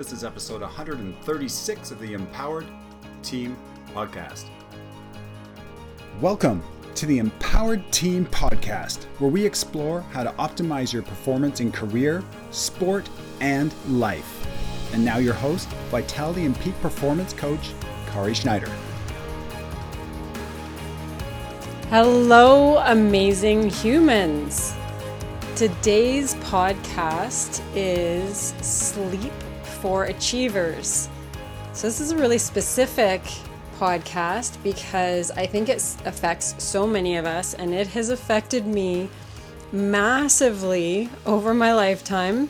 This is episode 136 of the Empowered Team Podcast. Welcome to the Empowered Team Podcast, where we explore how to optimize your performance in career, sport, and life. And now, your host, Vitality and Peak Performance Coach, Kari Schneider. Hello, amazing humans. Today's podcast is Sleep for Achievers. So, this is a really specific podcast because I think it affects so many of us, and it has affected me massively over my lifetime.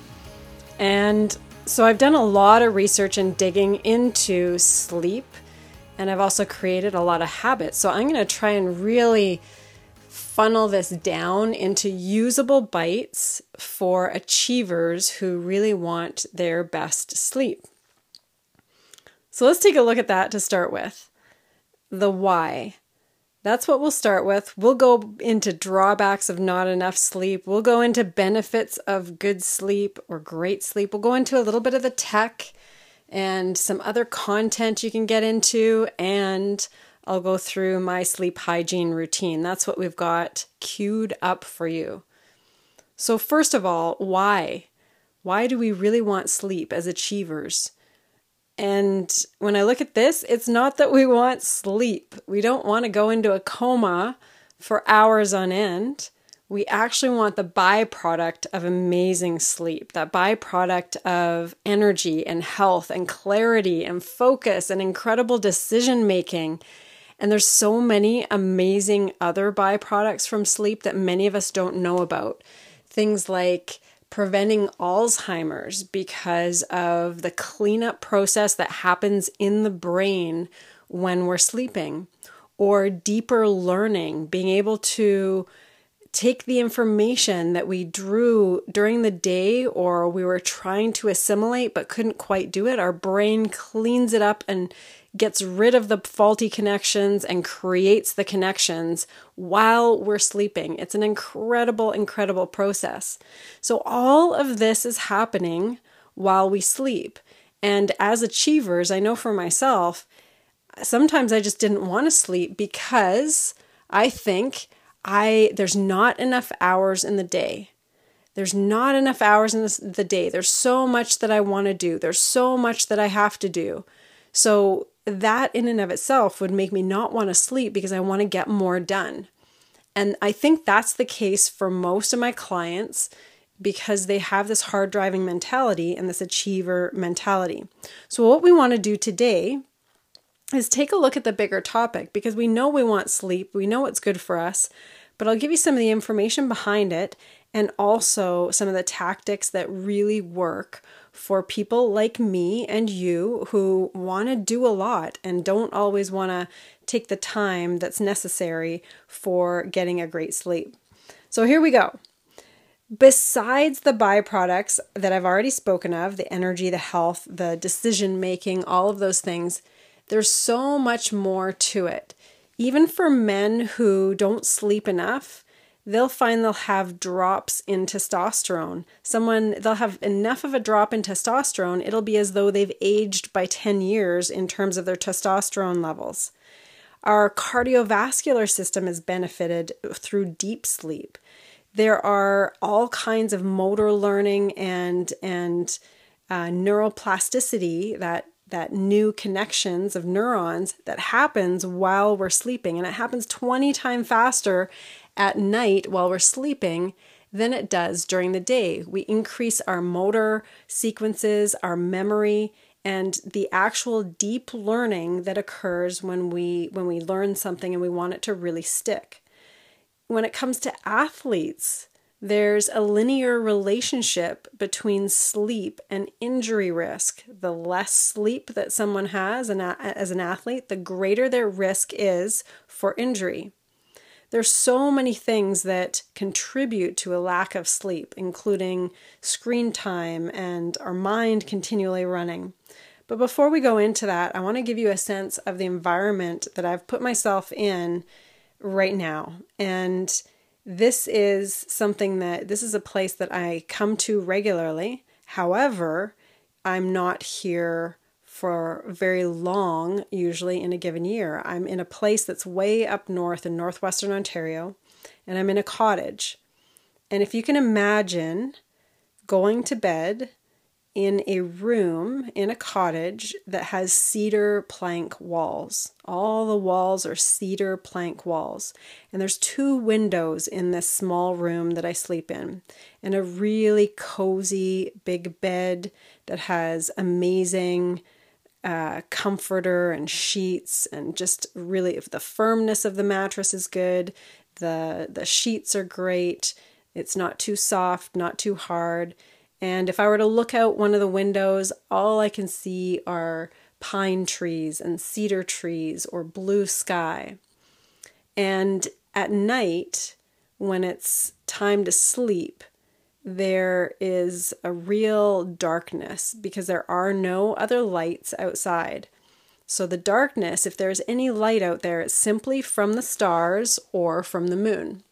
And so, I've done a lot of research and digging into sleep and I've also created a lot of habits. So I'm going to try and really funnel this down into usable bites for achievers who really want their best sleep. So let's take a look at that to start with. The why. That's what we'll start with. We'll go into drawbacks of not enough sleep. We'll go into benefits of good sleep or great sleep. We'll go into a little bit of the tech and some other content you can get into, and I'll go through my sleep hygiene routine. That's what we've got queued up for you. So, first of all, why? Why do we really want sleep as achievers? And when I look at this, it's not that we want sleep. We don't want to go into a coma for hours on end we actually want the byproduct of amazing sleep, that byproduct of energy and health and clarity and focus and incredible decision making. And there's so many amazing other byproducts from sleep that many of us don't know about. Things like preventing Alzheimer's because of the cleanup process that happens in the brain when we're sleeping, or deeper learning, being able to take the information that we drew during the day or we were trying to assimilate but couldn't quite do it, our brain cleans it up and gets rid of the faulty connections and creates the connections while we're sleeping. It's an incredible, incredible process. So, all of this is happening while we sleep. And as achievers, I know for myself, sometimes I just didn't want to sleep because I think I there's not enough hours in the day. There's not enough hours in the day. There's so much that I want to do. There's so much that I have to do. So that in and of itself would make me not want to sleep because I want to get more done. And I think that's the case for most of my clients because they have this hard driving mentality and this achiever mentality. So, what we want to do today is take a look at the bigger topic because we know we want sleep, we know it's good for us, but I'll give you some of the information behind it and also some of the tactics that really work for people like me and you who want to do a lot and don't always want to take the time that's necessary for getting a great sleep. So here we go. Besides the byproducts that I've already spoken of the energy, the health, the decision making, all of those things there's so much more to it. Even for men who don't sleep enough, they'll find they'll have drops in testosterone. Someone, they'll have enough of a drop in testosterone, it'll be as though they've aged by 10 years in terms of their testosterone levels. Our cardiovascular system is benefited through deep sleep. There are all kinds of motor learning and, and uh, neuroplasticity that that new connections of neurons that happens while we're sleeping and it happens 20 times faster at night while we're sleeping than it does during the day we increase our motor sequences our memory and the actual deep learning that occurs when we when we learn something and we want it to really stick when it comes to athletes there's a linear relationship between sleep and injury risk. The less sleep that someone has as an athlete, the greater their risk is for injury. There's so many things that contribute to a lack of sleep, including screen time and our mind continually running. But before we go into that, I want to give you a sense of the environment that I've put myself in right now. And this is something that this is a place that I come to regularly. However, I'm not here for very long, usually in a given year. I'm in a place that's way up north in northwestern Ontario, and I'm in a cottage. And if you can imagine going to bed in a room in a cottage that has cedar plank walls. All the walls are cedar plank walls. And there's two windows in this small room that I sleep in, and a really cozy big bed that has amazing uh, comforter and sheets, and just really, if the firmness of the mattress is good, the the sheets are great. It's not too soft, not too hard and if I were to look out one of the windows, all I can see are pine trees and cedar trees or blue sky. And at night, when it's time to sleep, there is a real darkness because there are no other lights outside. So, the darkness, if there's any light out there, it's simply from the stars or from the moon.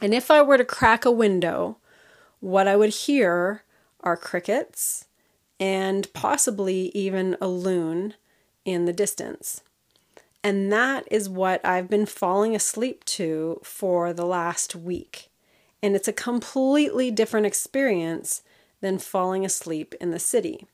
And if I were to crack a window, what I would hear are crickets and possibly even a loon in the distance. And that is what I've been falling asleep to for the last week. And it's a completely different experience than falling asleep in the city.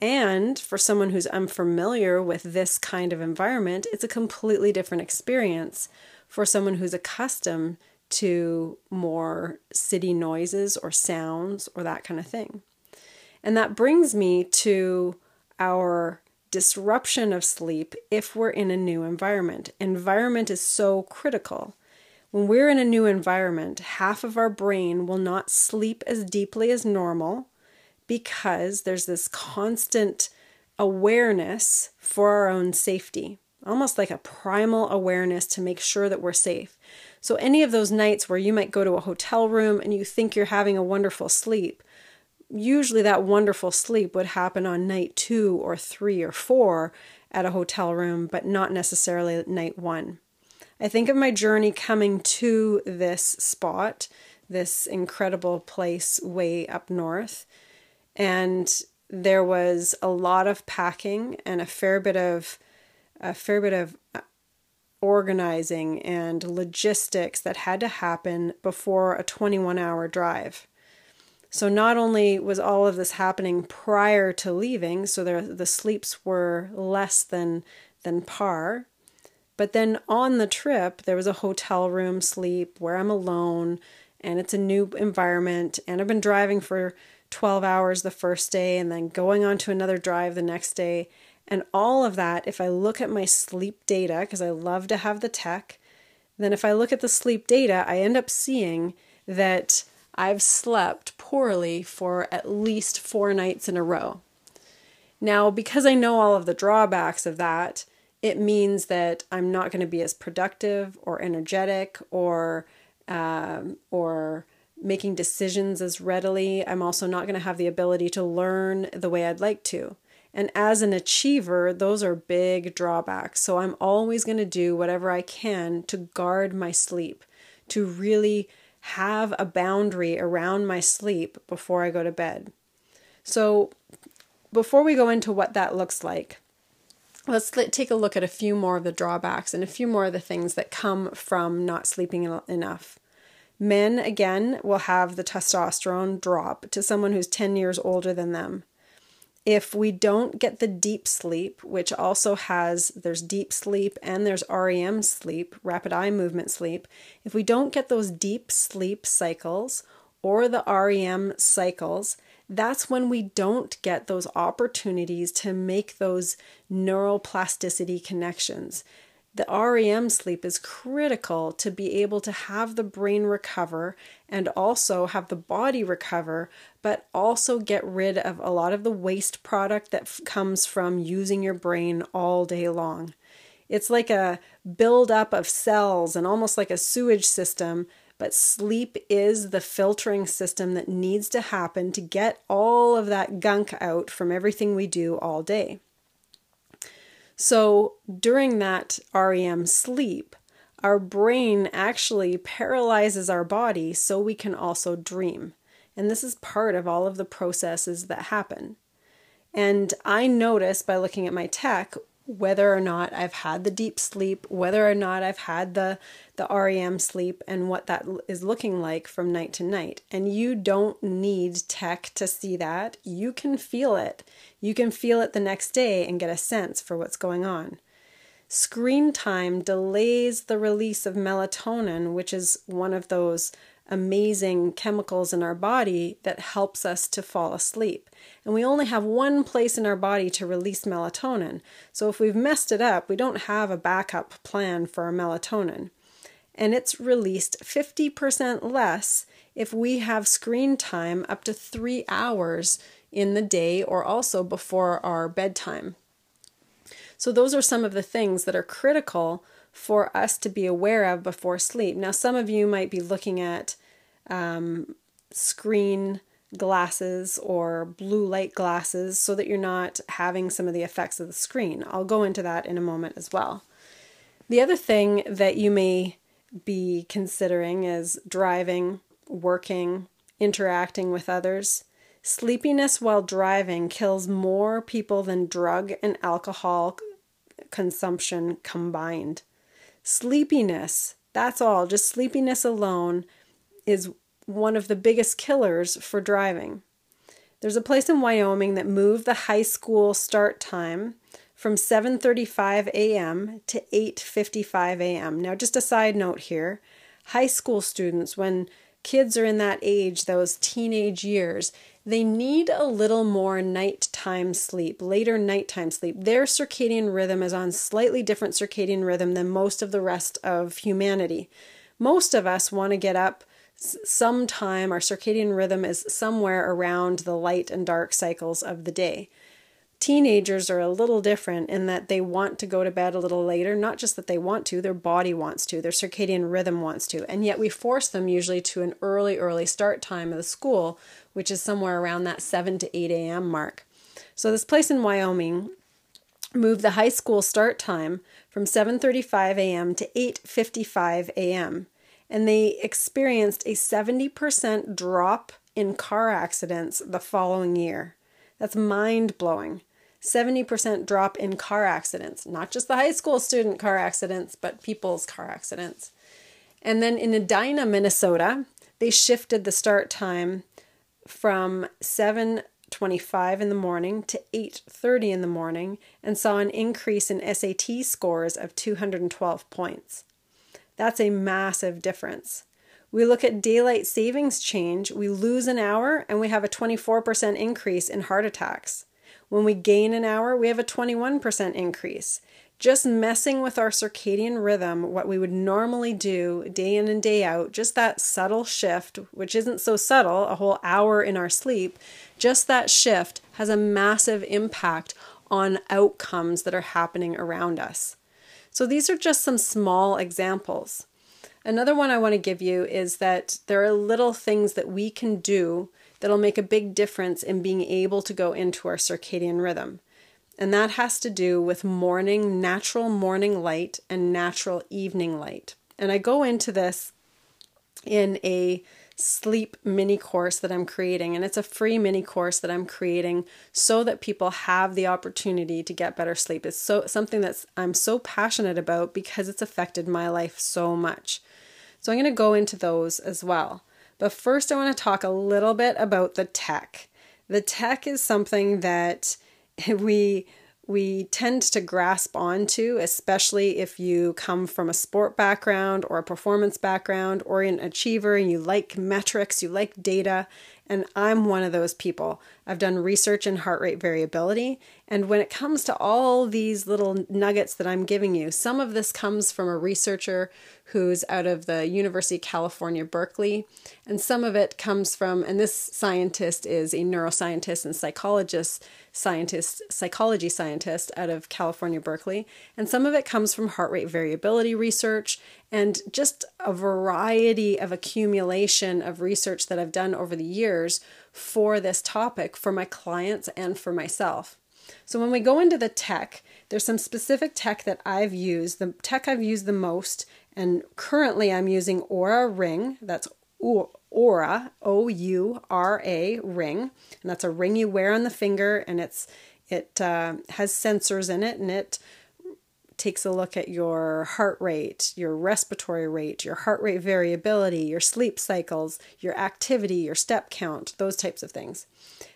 And for someone who's unfamiliar with this kind of environment, it's a completely different experience for someone who's accustomed to more city noises or sounds or that kind of thing. And that brings me to our disruption of sleep if we're in a new environment. Environment is so critical. When we're in a new environment, half of our brain will not sleep as deeply as normal because there's this constant awareness for our own safety, almost like a primal awareness to make sure that we're safe. So, any of those nights where you might go to a hotel room and you think you're having a wonderful sleep, usually that wonderful sleep would happen on night two or three or four at a hotel room, but not necessarily night one. I think of my journey coming to this spot, this incredible place way up north, and there was a lot of packing and a fair bit of a fair bit of uh, organizing and logistics that had to happen before a 21 hour drive. So not only was all of this happening prior to leaving, so there, the sleeps were less than than par, but then on the trip there was a hotel room sleep where I'm alone and it's a new environment and I've been driving for 12 hours the first day and then going on to another drive the next day and all of that, if I look at my sleep data, because I love to have the tech, then if I look at the sleep data, I end up seeing that I've slept poorly for at least four nights in a row. Now, because I know all of the drawbacks of that, it means that I'm not going to be as productive or energetic or um, or making decisions as readily. I'm also not going to have the ability to learn the way I'd like to. And as an achiever, those are big drawbacks. So I'm always going to do whatever I can to guard my sleep, to really have a boundary around my sleep before I go to bed. So before we go into what that looks like, let's take a look at a few more of the drawbacks and a few more of the things that come from not sleeping enough. Men, again, will have the testosterone drop to someone who's 10 years older than them if we don't get the deep sleep, which also has there's deep sleep and there's REM sleep, rapid eye movement sleep, if we don't get those deep sleep cycles or the REM cycles, that's when we don't get those opportunities to make those neuroplasticity connections the REM sleep is critical to be able to have the brain recover and also have the body recover, but also get rid of a lot of the waste product that f- comes from using your brain all day long. It's like a buildup of cells and almost like a sewage system, but sleep is the filtering system that needs to happen to get all of that gunk out from everything we do all day. So during that REM sleep, our brain actually paralyzes our body so we can also dream. And this is part of all of the processes that happen. And I notice by looking at my tech whether or not I've had the deep sleep, whether or not I've had the the REM sleep and what that is looking like from night to night. And you don't need tech to see that. You can feel it. You can feel it the next day and get a sense for what's going on. Screen time delays the release of melatonin, which is one of those amazing chemicals in our body that helps us to fall asleep. And we only have one place in our body to release melatonin. So if we've messed it up, we don't have a backup plan for our melatonin. And it's released 50% less if we have screen time up to three hours in the day or also before our bedtime. So, those are some of the things that are critical for us to be aware of before sleep. Now, some of you might be looking at um, screen glasses or blue light glasses so that you're not having some of the effects of the screen. I'll go into that in a moment as well. The other thing that you may be considering is driving, working, interacting with others. Sleepiness while driving kills more people than drug and alcohol consumption combined. Sleepiness, that's all, just sleepiness alone is one of the biggest killers for driving. There's a place in Wyoming that moved the high school start time from 7:35 a.m. to 8:55 a.m. Now just a side note here, high school students when kids are in that age, those teenage years, they need a little more nighttime sleep, later nighttime sleep. Their circadian rhythm is on slightly different circadian rhythm than most of the rest of humanity. Most of us want to get up sometime, our circadian rhythm is somewhere around the light and dark cycles of the day. Teenagers are a little different in that they want to go to bed a little later, not just that they want to, their body wants to, their circadian rhythm wants to, and yet we force them usually to an early, early start time of the school, which is somewhere around that 7 to 8 a.m. mark. So, this place in Wyoming moved the high school start time from 7:35 a.m. to 8:55 a.m and they experienced a 70% drop in car accidents the following year. That's mind blowing. 70% drop in car accidents, not just the high school student car accidents, but people's car accidents. And then in Edina, Minnesota, they shifted the start time from 7:25 in the morning to 8:30 in the morning and saw an increase in SAT scores of 212 points. That's a massive difference. We look at daylight savings change, we lose an hour and we have a 24% increase in heart attacks. When we gain an hour, we have a 21% increase. Just messing with our circadian rhythm, what we would normally do day in and day out, just that subtle shift, which isn't so subtle, a whole hour in our sleep, just that shift has a massive impact on outcomes that are happening around us. So these are just some small examples. Another one I want to give you is that there are little things that we can do that'll make a big difference in being able to go into our circadian rhythm. And that has to do with morning, natural morning light and natural evening light. And I go into this in a sleep mini course that I'm creating. And it's a free mini course that I'm creating so that people have the opportunity to get better sleep. It's so something that's I'm so passionate about because it's affected my life so much. So I'm going to go into those as well. But first I want to talk a little bit about the tech. The tech is something that we we tend to grasp onto, especially if you come from a sport background or a performance background or an achiever and you like metrics, you like data. And I'm one of those people. I've done research in heart rate variability. And when it comes to all these little nuggets that I'm giving you, some of this comes from a researcher who's out of the University of California, Berkeley. And some of it comes from, and this scientist is a neuroscientist and psychologist, scientist, psychology scientist out of California, Berkeley. And some of it comes from heart rate variability research and just a variety of accumulation of research that I've done over the years for this topic for my clients and for myself. So when we go into the tech, there's some specific tech that I've used. The tech I've used the most and currently I'm using Oura Ring. That's Oura, O U R A ring, and that's a ring you wear on the finger, and it's it uh, has sensors in it, and it takes a look at your heart rate, your respiratory rate, your heart rate variability, your sleep cycles, your activity, your step count, those types of things.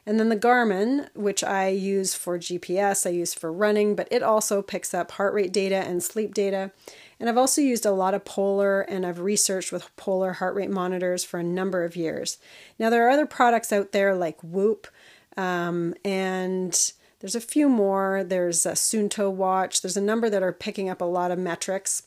And then the Garmin, which I use for GPS, I use for running, but it also picks up heart rate data and sleep data. And I've also used a lot of Polar and I've researched with Polar heart rate monitors for a number of years. Now, there are other products out there like Whoop um, and there's a few more. There's a Suunto watch. There's a number that are picking up a lot of metrics,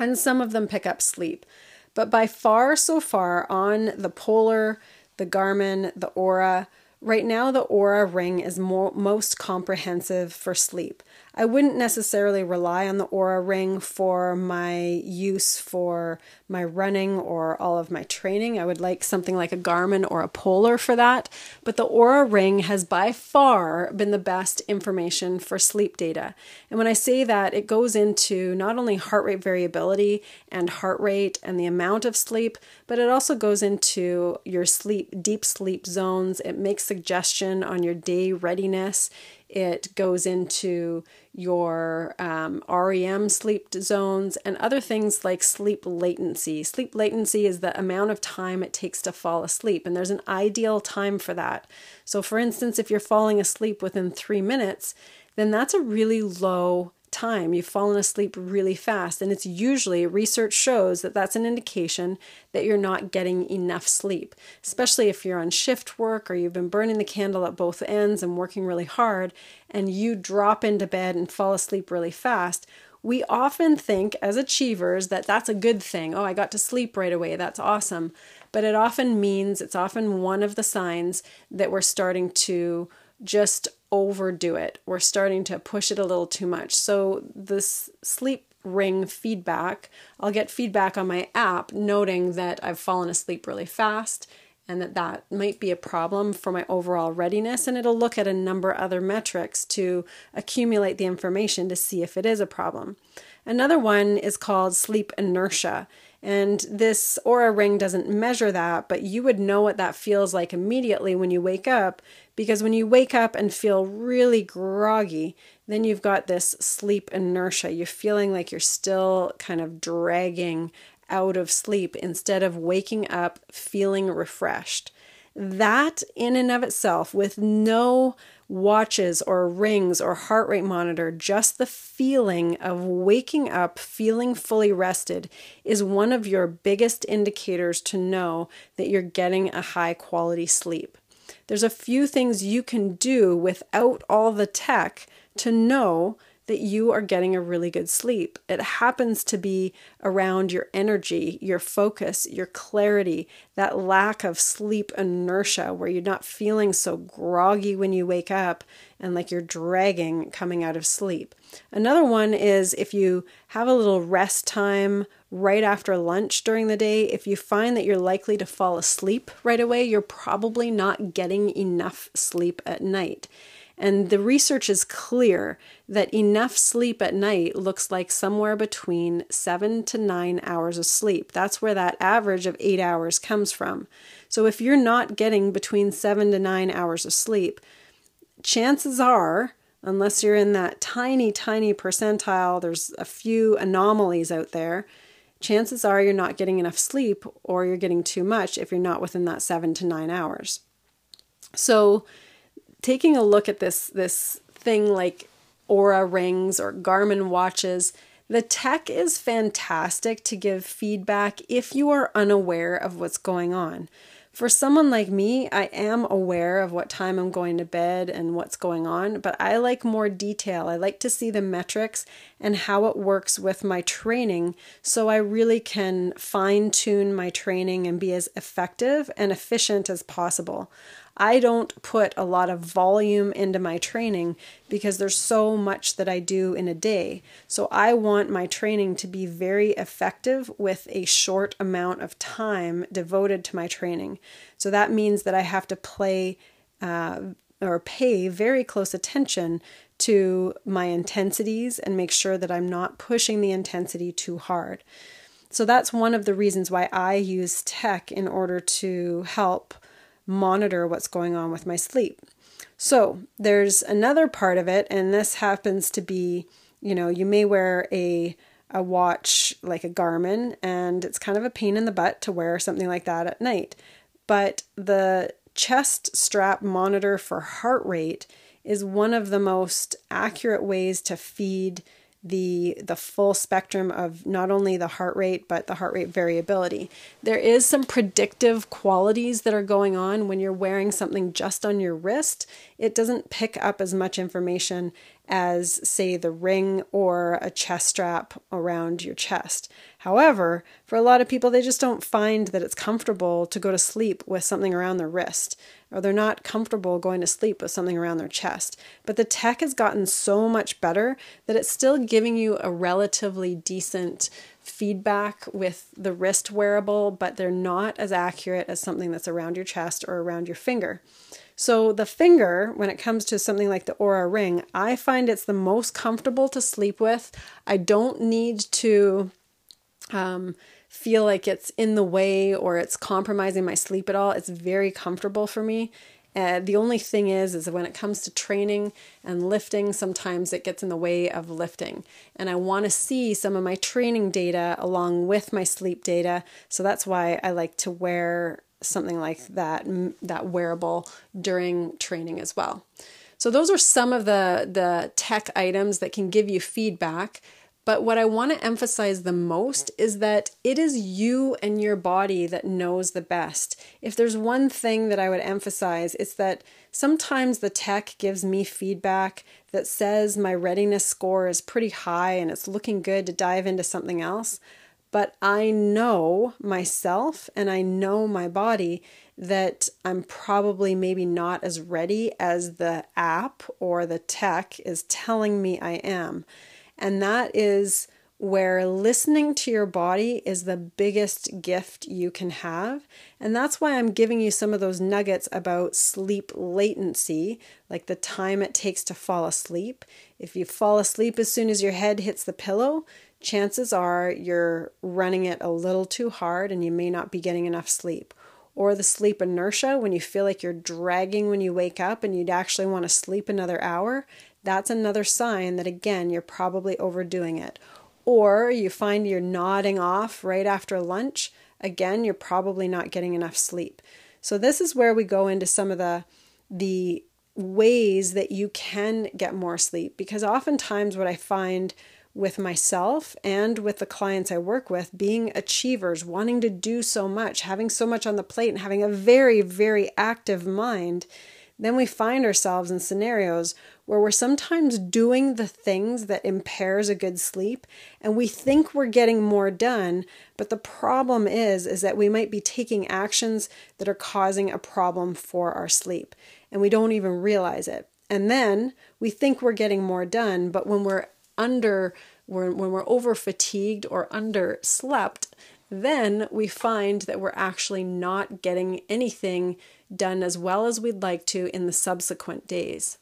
and some of them pick up sleep. But by far, so far, on the Polar, the Garmin, the Oura, right now the Oura ring is more, most comprehensive for sleep. I wouldn't necessarily rely on the Oura ring for my use for my running or all of my training. I would like something like a Garmin or a Polar for that. But the Oura ring has by far been the best information for sleep data. And when I say that, it goes into not only heart rate variability and heart rate and the amount of sleep, but it also goes into your sleep, deep sleep zones. It makes suggestion on your day readiness. It goes into your um, REM sleep zones and other things like sleep latency. Sleep latency is the amount of time it takes to fall asleep, and there's an ideal time for that. So, for instance, if you're falling asleep within three minutes, then that's a really low time. You've fallen asleep really fast. And it's usually, research shows that that's an indication that you're not getting enough sleep, especially if you're on shift work or you've been burning the candle at both ends and working really hard and you drop into bed and fall asleep really fast. We often think as achievers that that's a good thing. Oh, I got to sleep right away. That's awesome. But it often means, it's often one of the signs that we're starting to just overdo it. We're starting to push it a little too much. So, this sleep ring feedback, I'll get feedback on my app noting that I've fallen asleep really fast and that that might be a problem for my overall readiness and it'll look at a number other metrics to accumulate the information to see if it is a problem. Another one is called sleep inertia and this Oura ring doesn't measure that, but you would know what that feels like immediately when you wake up because when you wake up and feel really groggy, then you've got this sleep inertia. You're feeling like you're still kind of dragging out of sleep instead of waking up feeling refreshed. That, in and of itself, with no watches or rings or heart rate monitor, just the feeling of waking up feeling fully rested is one of your biggest indicators to know that you're getting a high quality sleep. There's a few things you can do without all the tech to know that you are getting a really good sleep. It happens to be around your energy, your focus, your clarity, that lack of sleep inertia where you're not feeling so groggy when you wake up and like you're dragging coming out of sleep. Another one is if you have a little rest time right after lunch during the day, if you find that you're likely to fall asleep right away, you're probably not getting enough sleep at night. And the research is clear that enough sleep at night looks like somewhere between seven to nine hours of sleep. That's where that average of eight hours comes from. So if you're not getting between seven to nine hours of sleep, chances are, unless you're in that tiny, tiny percentile, there's a few anomalies out there. Chances are you're not getting enough sleep or you're getting too much if you're not within that seven to nine hours. So, taking a look at this this thing like Oura rings or Garmin watches, the tech is fantastic to give feedback if you are unaware of what's going on. For someone like me, I am aware of what time I'm going to bed and what's going on, but I like more detail. I like to see the metrics and how it works with my training so I really can fine tune my training and be as effective and efficient as possible. I don't put a lot of volume into my training because there's so much that I do in a day. So I want my training to be very effective with a short amount of time devoted to my training. So that means that I have to play uh, or pay very close attention to my intensities and make sure that I'm not pushing the intensity too hard. So that's one of the reasons why I use tech in order to help monitor what's going on with my sleep. So there's another part of it, and this happens to be, you know, you may wear a a watch like a Garmin, and it's kind of a pain in the butt to wear something like that at night. But the chest strap monitor for heart rate is one of the most accurate ways to feed the the full spectrum of not only the heart rate but the heart rate variability. There is some predictive qualities that are going on when you're wearing something just on your wrist. It doesn't pick up as much information as say the ring or a chest strap around your chest. However, for a lot of people they just don't find that it's comfortable to go to sleep with something around their wrist or they're not comfortable going to sleep with something around their chest. But the tech has gotten so much better that it's still giving you a relatively decent feedback with the wrist wearable, but they're not as accurate as something that's around your chest or around your finger. So, the finger, when it comes to something like the Oura Ring, I find it's the most comfortable to sleep with. I don't need to um, feel like it's in the way or it's compromising my sleep at all. It's very comfortable for me. Uh, the only thing is, is when it comes to training and lifting, sometimes it gets in the way of lifting. And I want to see some of my training data along with my sleep data. So that's why I like to wear something like that, that wearable during training as well. So those are some of the, the tech items that can give you feedback but what I want to emphasize the most is that it is you and your body that knows the best. If there's one thing that I would emphasize, it's that sometimes the tech gives me feedback that says my readiness score is pretty high and it's looking good to dive into something else. But I know myself and I know my body that I'm probably maybe not as ready as the app or the tech is telling me I am. And that is where listening to your body is the biggest gift you can have. And that's why I'm giving you some of those nuggets about sleep latency, like the time it takes to fall asleep. If you fall asleep as soon as your head hits the pillow, chances are you're running it a little too hard and you may not be getting enough sleep. Or the sleep inertia, when you feel like you're dragging when you wake up and you'd actually want to sleep another hour, that's another sign that, again, you're probably overdoing it. Or you find you're nodding off right after lunch, again, you're probably not getting enough sleep. So, this is where we go into some of the, the ways that you can get more sleep because oftentimes what I find with myself and with the clients I work with, being achievers, wanting to do so much, having so much on the plate, and having a very, very active mind, then we find ourselves in scenarios where we're sometimes doing the things that impairs a good sleep and we think we're getting more done but the problem is is that we might be taking actions that are causing a problem for our sleep and we don't even realize it. And then we think we're getting more done but when we're under when, when we're over fatigued or under slept then we find that we're actually not getting anything done as well as we'd like to in the subsequent days.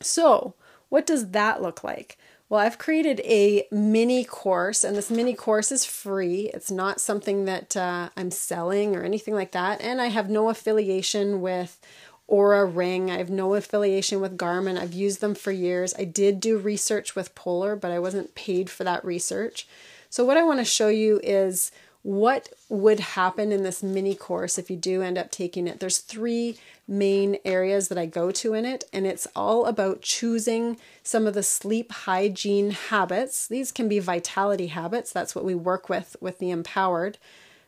So, what does that look like? Well, I've created a mini course, and this mini course is free. It's not something that uh, I'm selling or anything like that. And I have no affiliation with Oura Ring. I have no affiliation with Garmin. I've used them for years. I did do research with Polar, but I wasn't paid for that research. So, what I want to show you is what would happen in this mini course if you do end up taking it. There's three main areas that I go to in it, and it's all about choosing some of the sleep hygiene habits. These can be vitality habits, that's what we work with with the empowered,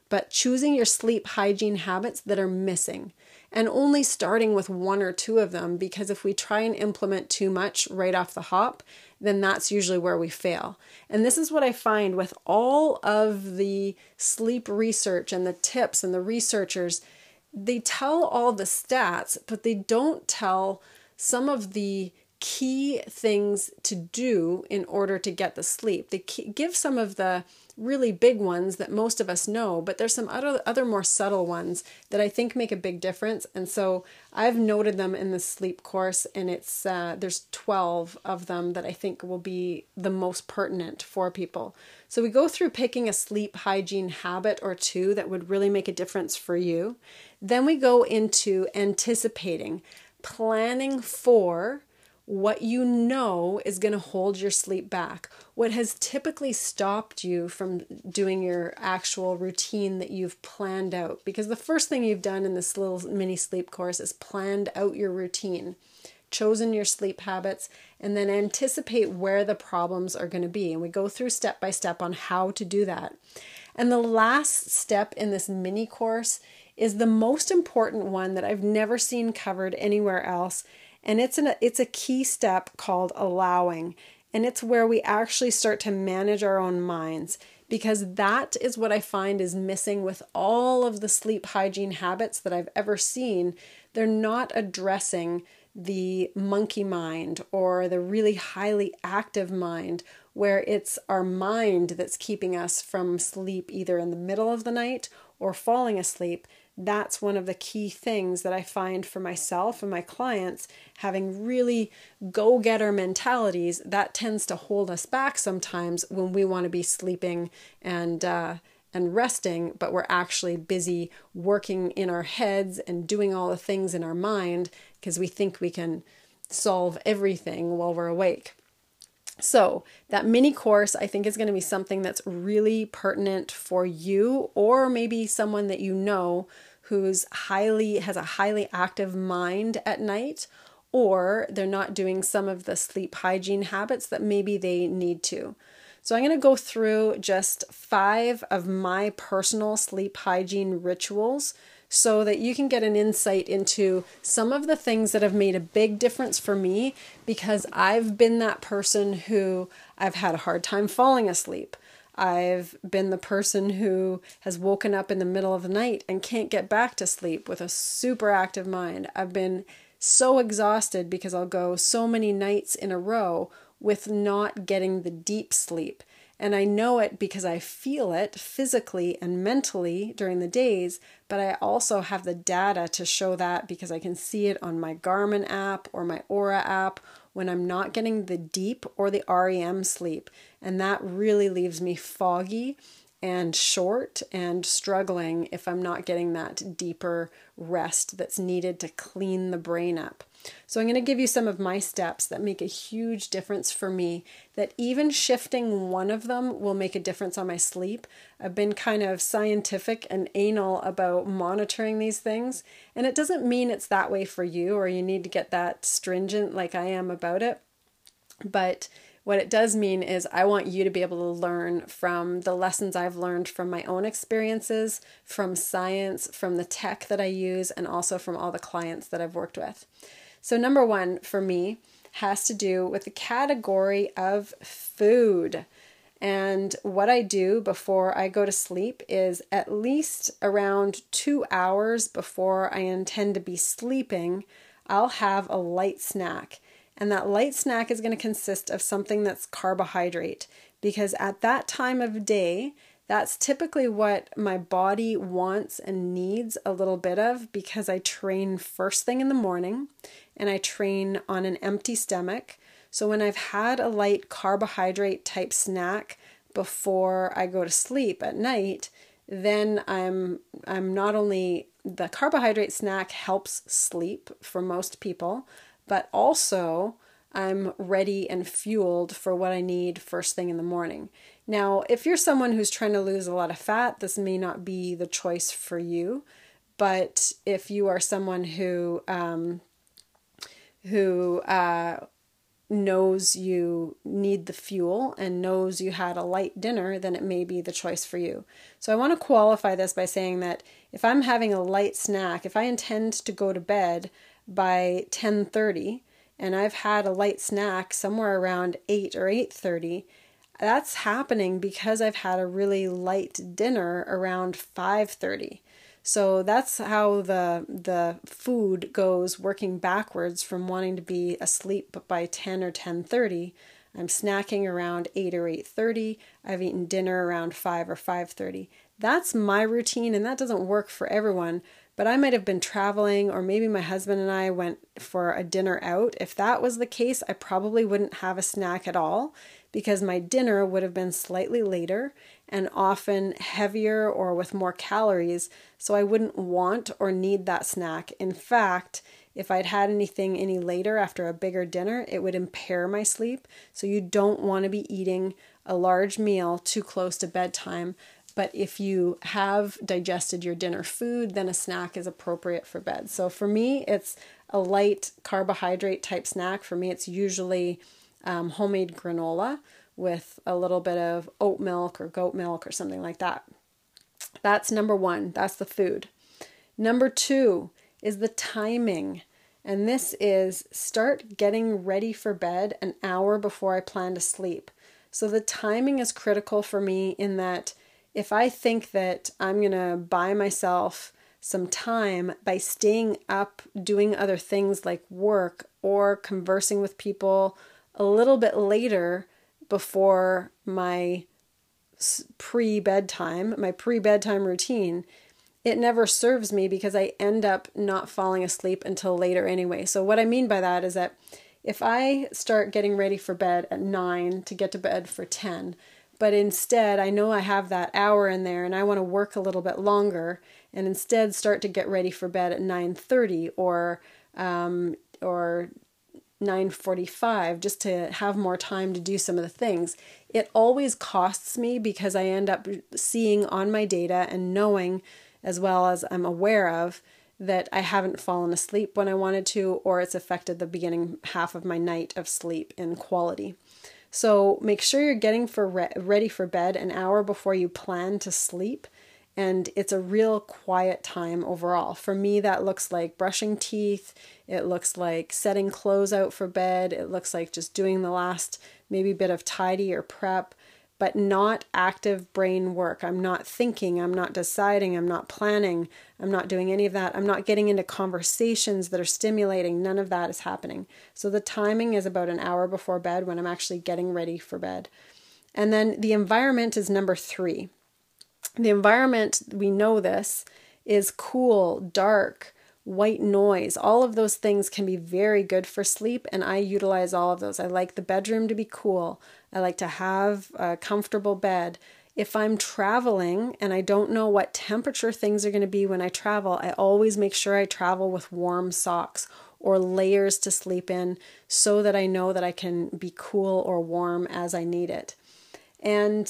but choosing your sleep hygiene habits that are missing and only starting with one or two of them because if we try and implement too much right off the hop, then that's usually where we fail. And this is what I find with all of the sleep research and the tips and the researchers. They tell all the stats, but they don't tell some of the key things to do in order to get the sleep. They give some of the really big ones that most of us know, but there's some other other more subtle ones that I think make a big difference. And so I've noted them in the sleep course, and it's uh, there's 12 of them that I think will be the most pertinent for people. So we go through picking a sleep hygiene habit or two that would really make a difference for you. Then we go into anticipating, planning for what you know is going to hold your sleep back, what has typically stopped you from doing your actual routine that you've planned out. Because the first thing you've done in this little mini sleep course is planned out your routine, chosen your sleep habits, and then anticipate where the problems are going to be. And we go through step by step on how to do that. And the last step in this mini course is the most important one that I've never seen covered anywhere else and it's an it's a key step called allowing and it's where we actually start to manage our own minds because that is what I find is missing with all of the sleep hygiene habits that I've ever seen. They're not addressing the monkey mind or the really highly active mind, where it's our mind that's keeping us from sleep either in the middle of the night or falling asleep that's one of the key things that I find for myself and my clients having really go getter mentalities that tends to hold us back sometimes when we want to be sleeping and uh, and resting, but we're actually busy working in our heads and doing all the things in our mind because we think we can solve everything while we're awake. So, that mini course I think is going to be something that's really pertinent for you or maybe someone that you know who's highly has a highly active mind at night or they're not doing some of the sleep hygiene habits that maybe they need to. So I'm going to go through just 5 of my personal sleep hygiene rituals so that you can get an insight into some of the things that have made a big difference for me because I've been that person who I've had a hard time falling asleep. I've been the person who has woken up in the middle of the night and can't get back to sleep with a super active mind. I've been so exhausted because I'll go so many nights in a row with not getting the deep sleep. And I know it because I feel it physically and mentally during the days, but I also have the data to show that because I can see it on my Garmin app or my Oura app when I'm not getting the deep or the REM sleep. And that really leaves me foggy and short and struggling if I'm not getting that deeper rest that's needed to clean the brain up. So, I'm going to give you some of my steps that make a huge difference for me. That even shifting one of them will make a difference on my sleep. I've been kind of scientific and anal about monitoring these things, and it doesn't mean it's that way for you or you need to get that stringent like I am about it. But what it does mean is, I want you to be able to learn from the lessons I've learned from my own experiences, from science, from the tech that I use, and also from all the clients that I've worked with. So, number one for me has to do with the category of food. And what I do before I go to sleep is at least around two hours before I intend to be sleeping, I'll have a light snack. And that light snack is going to consist of something that's carbohydrate because at that time of day, that's typically what my body wants and needs a little bit of because I train first thing in the morning and I train on an empty stomach. So when I've had a light carbohydrate type snack before I go to sleep at night, then I'm I'm not only the carbohydrate snack helps sleep for most people, but also I'm ready and fueled for what I need first thing in the morning. Now, if you're someone who's trying to lose a lot of fat, this may not be the choice for you. But if you are someone who um, who uh, knows you need the fuel and knows you had a light dinner, then it may be the choice for you. So I want to qualify this by saying that if I'm having a light snack, if I intend to go to bed by 10:30 and I've had a light snack somewhere around 8 or 8:30, that's happening because I've had a really light dinner around 5:30. So that's how the the food goes working backwards from wanting to be asleep by 10 or 10:30. I'm snacking around 8 or 8:30. I've eaten dinner around 5 or 5:30. That's my routine and that doesn't work for everyone, but I might have been traveling or maybe my husband and I went for a dinner out. If that was the case, I probably wouldn't have a snack at all because my dinner would have been slightly later and often heavier or with more calories, so I wouldn't want or need that snack. In fact, if I'd had anything any later after a bigger dinner, it would impair my sleep. So you don't want to be eating a large meal too close to bedtime. But if you have digested your dinner food, then a snack is appropriate for bed. So for me, it's a light carbohydrate type snack. For me, it's usually um, homemade granola with a little bit of oat milk or goat milk or something like that. That's number one, that's the food. Number two is the timing. And this is start getting ready for bed an hour before I plan to sleep. So the timing is critical for me in that if I think that I'm going to buy myself some time by staying up doing other things like work or conversing with people a little bit later before my pre bedtime, my pre bedtime routine, it never serves me because I end up not falling asleep until later anyway. So, what I mean by that is that if I start getting ready for bed at 9 to get to bed for 10, but instead I know I have that hour in there and I want to work a little bit longer and instead start to get ready for bed at 9:30 or um, or 9:45 just to have more time to do some of the things. It always costs me because I end up seeing on my data and knowing as well as I'm aware of that I haven't fallen asleep when I wanted to, or it's affected the beginning half of my night of sleep in quality. So make sure you're getting for re- ready for bed an hour before you plan to sleep. And it's a real quiet time overall. For me, that looks like brushing teeth. It looks like setting clothes out for bed. It looks like just doing the last maybe bit of tidy or prep but not active brain work. I'm not thinking, I'm not deciding, I'm not planning, I'm not doing any of that. I'm not getting into conversations that are stimulating. None of that is happening. So the timing is about an hour before bed when I'm actually getting ready for bed. And then the environment is number three. The environment, we know this, is cool, dark, white noise, all of those things can be very good for sleep, and I utilize all of those. I like the bedroom to be cool, I like to have a comfortable bed. If I'm traveling and I don't know what temperature things are going to be when I travel, I always make sure I travel with warm socks or layers to sleep in so that I know that I can be cool or warm as I need it. And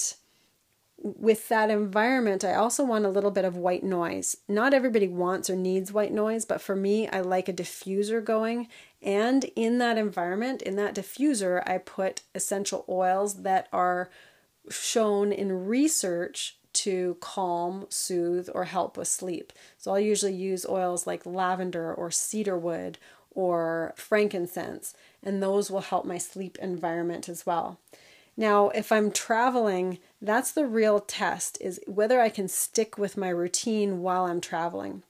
with that environment, I also want a little bit of white noise. Not everybody wants or needs white noise, but for me, I like a diffuser going. And in that environment, in that diffuser, I put essential oils that are shown in research to calm, soothe, or help with sleep. So I'll usually use oils like lavender or cedarwood or frankincense, and those will help my sleep environment as well. Now, if I'm traveling, that's the real test is whether I can stick with my routine while I'm traveling.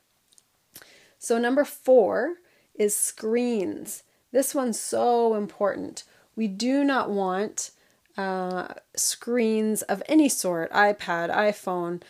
So, number four is screens. This one's so important. We do not want uh, screens of any sort iPad, iPhone,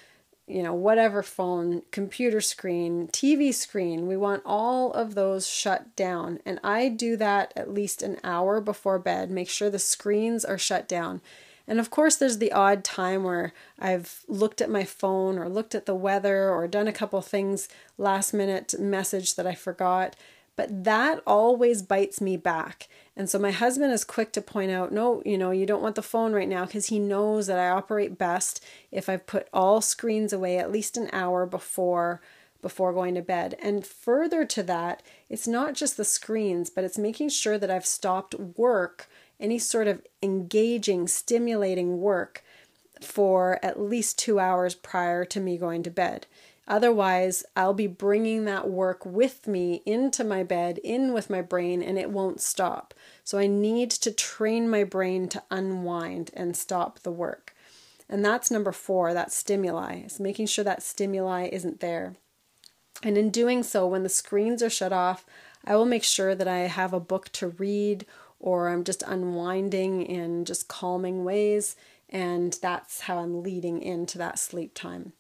you know, whatever phone, computer screen, TV screen, we want all of those shut down. And I do that at least an hour before bed, make sure the screens are shut down. And of course, there's the odd time where I've looked at my phone or looked at the weather or done a couple things last minute message that I forgot. But that always bites me back. And so my husband is quick to point out, no, you know, you don't want the phone right now because he knows that I operate best if I've put all screens away at least an hour before before going to bed. And further to that, it's not just the screens, but it's making sure that I've stopped work, any sort of engaging, stimulating work for at least 2 hours prior to me going to bed. Otherwise, I'll be bringing that work with me into my bed, in with my brain, and it won't stop. So I need to train my brain to unwind and stop the work. And that's number four, that stimuli, is making sure that stimuli isn't there. And in doing so, when the screens are shut off, I will make sure that I have a book to read or I'm just unwinding in just calming ways. And that's how I'm leading into that sleep time.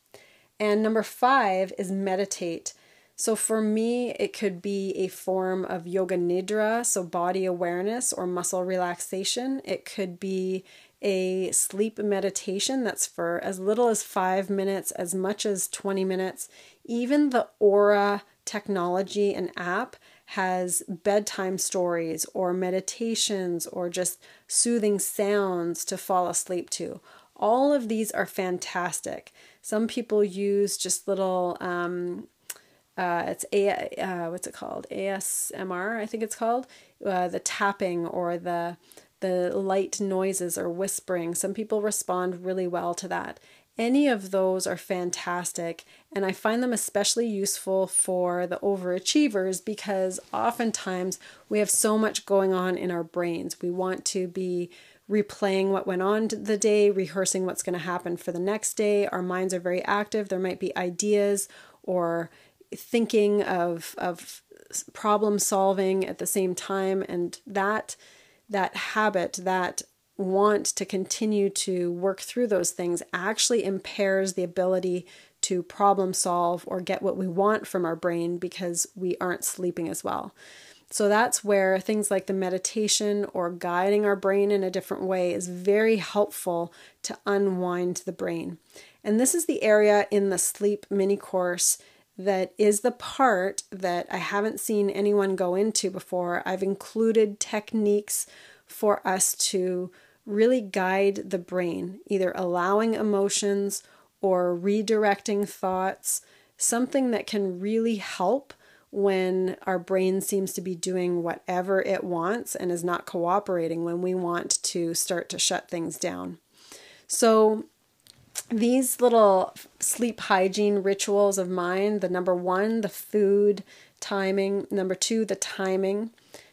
And number five is meditate. So for me, it could be a form of yoga nidra, so body awareness or muscle relaxation. It could be a sleep meditation that's for as little as five minutes, as much as 20 minutes. Even the Oura technology and app has bedtime stories or meditations or just soothing sounds to fall asleep to. All of these are fantastic. Some people use just little um, uh, it's a uh, what's it called ASMR I think it's called uh, the tapping or the the light noises or whispering. Some people respond really well to that. Any of those are fantastic, and I find them especially useful for the overachievers because oftentimes we have so much going on in our brains. We want to be replaying what went on the day, rehearsing what's going to happen for the next day. Our minds are very active. There might be ideas or thinking of, of problem solving at the same time, and that that habit, that want to continue to work through those things actually impairs the ability to problem solve or get what we want from our brain because we aren't sleeping as well. So that's where things like the meditation or guiding our brain in a different way is very helpful to unwind the brain. And this is the area in the sleep mini course that is the part that I haven't seen anyone go into before. I've included techniques for us to really guide the brain, either allowing emotions or redirecting thoughts, something that can really help when our brain seems to be doing whatever it wants and is not cooperating when we want to start to shut things down. So, these little sleep hygiene rituals of mine the number one, the food timing, number two, the timing,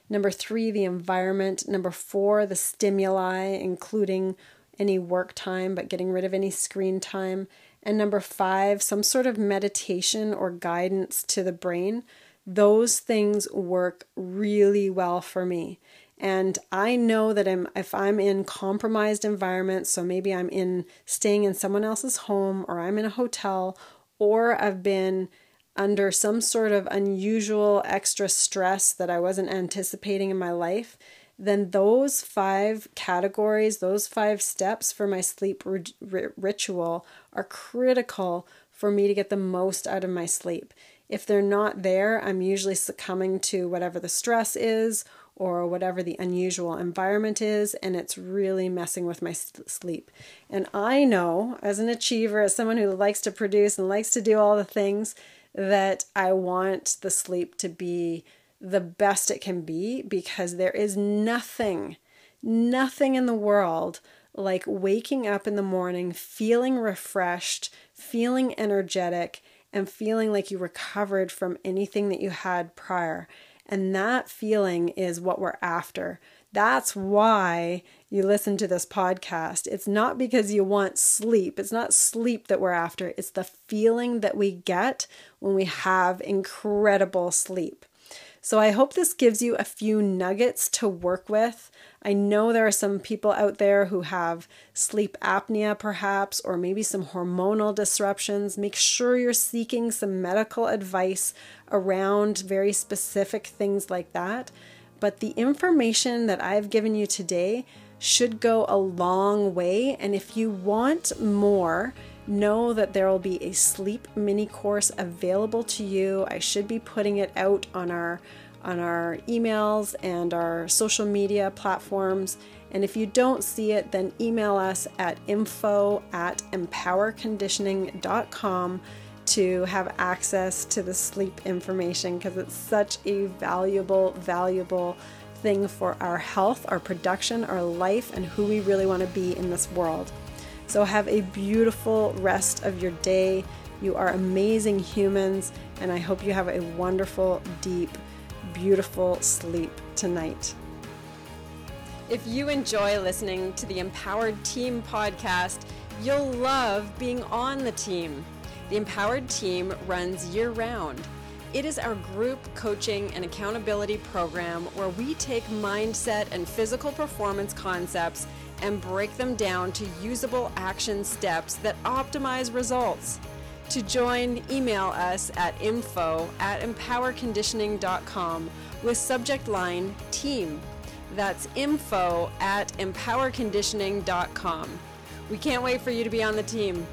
number three, the environment, number four, the stimuli, including any work time, but getting rid of any screen time, and number five, some sort of meditation or guidance to the brain. Those things work really well for me. And I know that I'm, if I'm in compromised environments, so maybe I'm in staying in someone else's home or I'm in a hotel or I've been under some sort of unusual extra stress that I wasn't anticipating in my life, then those five categories, those five steps for my sleep ritual are critical for me to get the most out of my sleep. If they're not there, I'm usually succumbing to whatever the stress is or whatever the unusual environment is, and it's really messing with my sleep. And I know, as an achiever, as someone who likes to produce and likes to do all the things, that I want the sleep to be the best it can be because there is nothing, nothing in the world like waking up in the morning feeling refreshed, feeling energetic, and feeling like you recovered from anything that you had prior. And that feeling is what we're after. That's why you listen to this podcast. It's not because you want sleep. It's not sleep that we're after. It's the feeling that we get when we have incredible sleep. So I hope this gives you a few nuggets to work with. I know there are some people out there who have sleep apnea, perhaps, or maybe some hormonal disruptions. Make sure you're seeking some medical advice around very specific things like that. But the information that I've given you today should go a long way. And if you want more, know that there will be a sleep mini course available to you. I should be putting it out on our on our emails and our social media platforms. And if you don't see it, then email us at info at empowerconditioning.com to have access to the sleep information because it's such a valuable, valuable thing for our health, our production, our life, and who we really want to be in this world. So, have a beautiful rest of your day. You are amazing humans, and I hope you have a wonderful, deep, beautiful sleep tonight. If you enjoy listening to the Empowered Team podcast, you'll love being on the team. The Empowered Team runs year round It is our group coaching and accountability program where we take mindset and physical performance concepts and break them down to usable action steps that optimize results. To join, email us at info at empowerconditioning.com with subject line team. That's info at empowerconditioning.com. We can't wait for you to be on the team.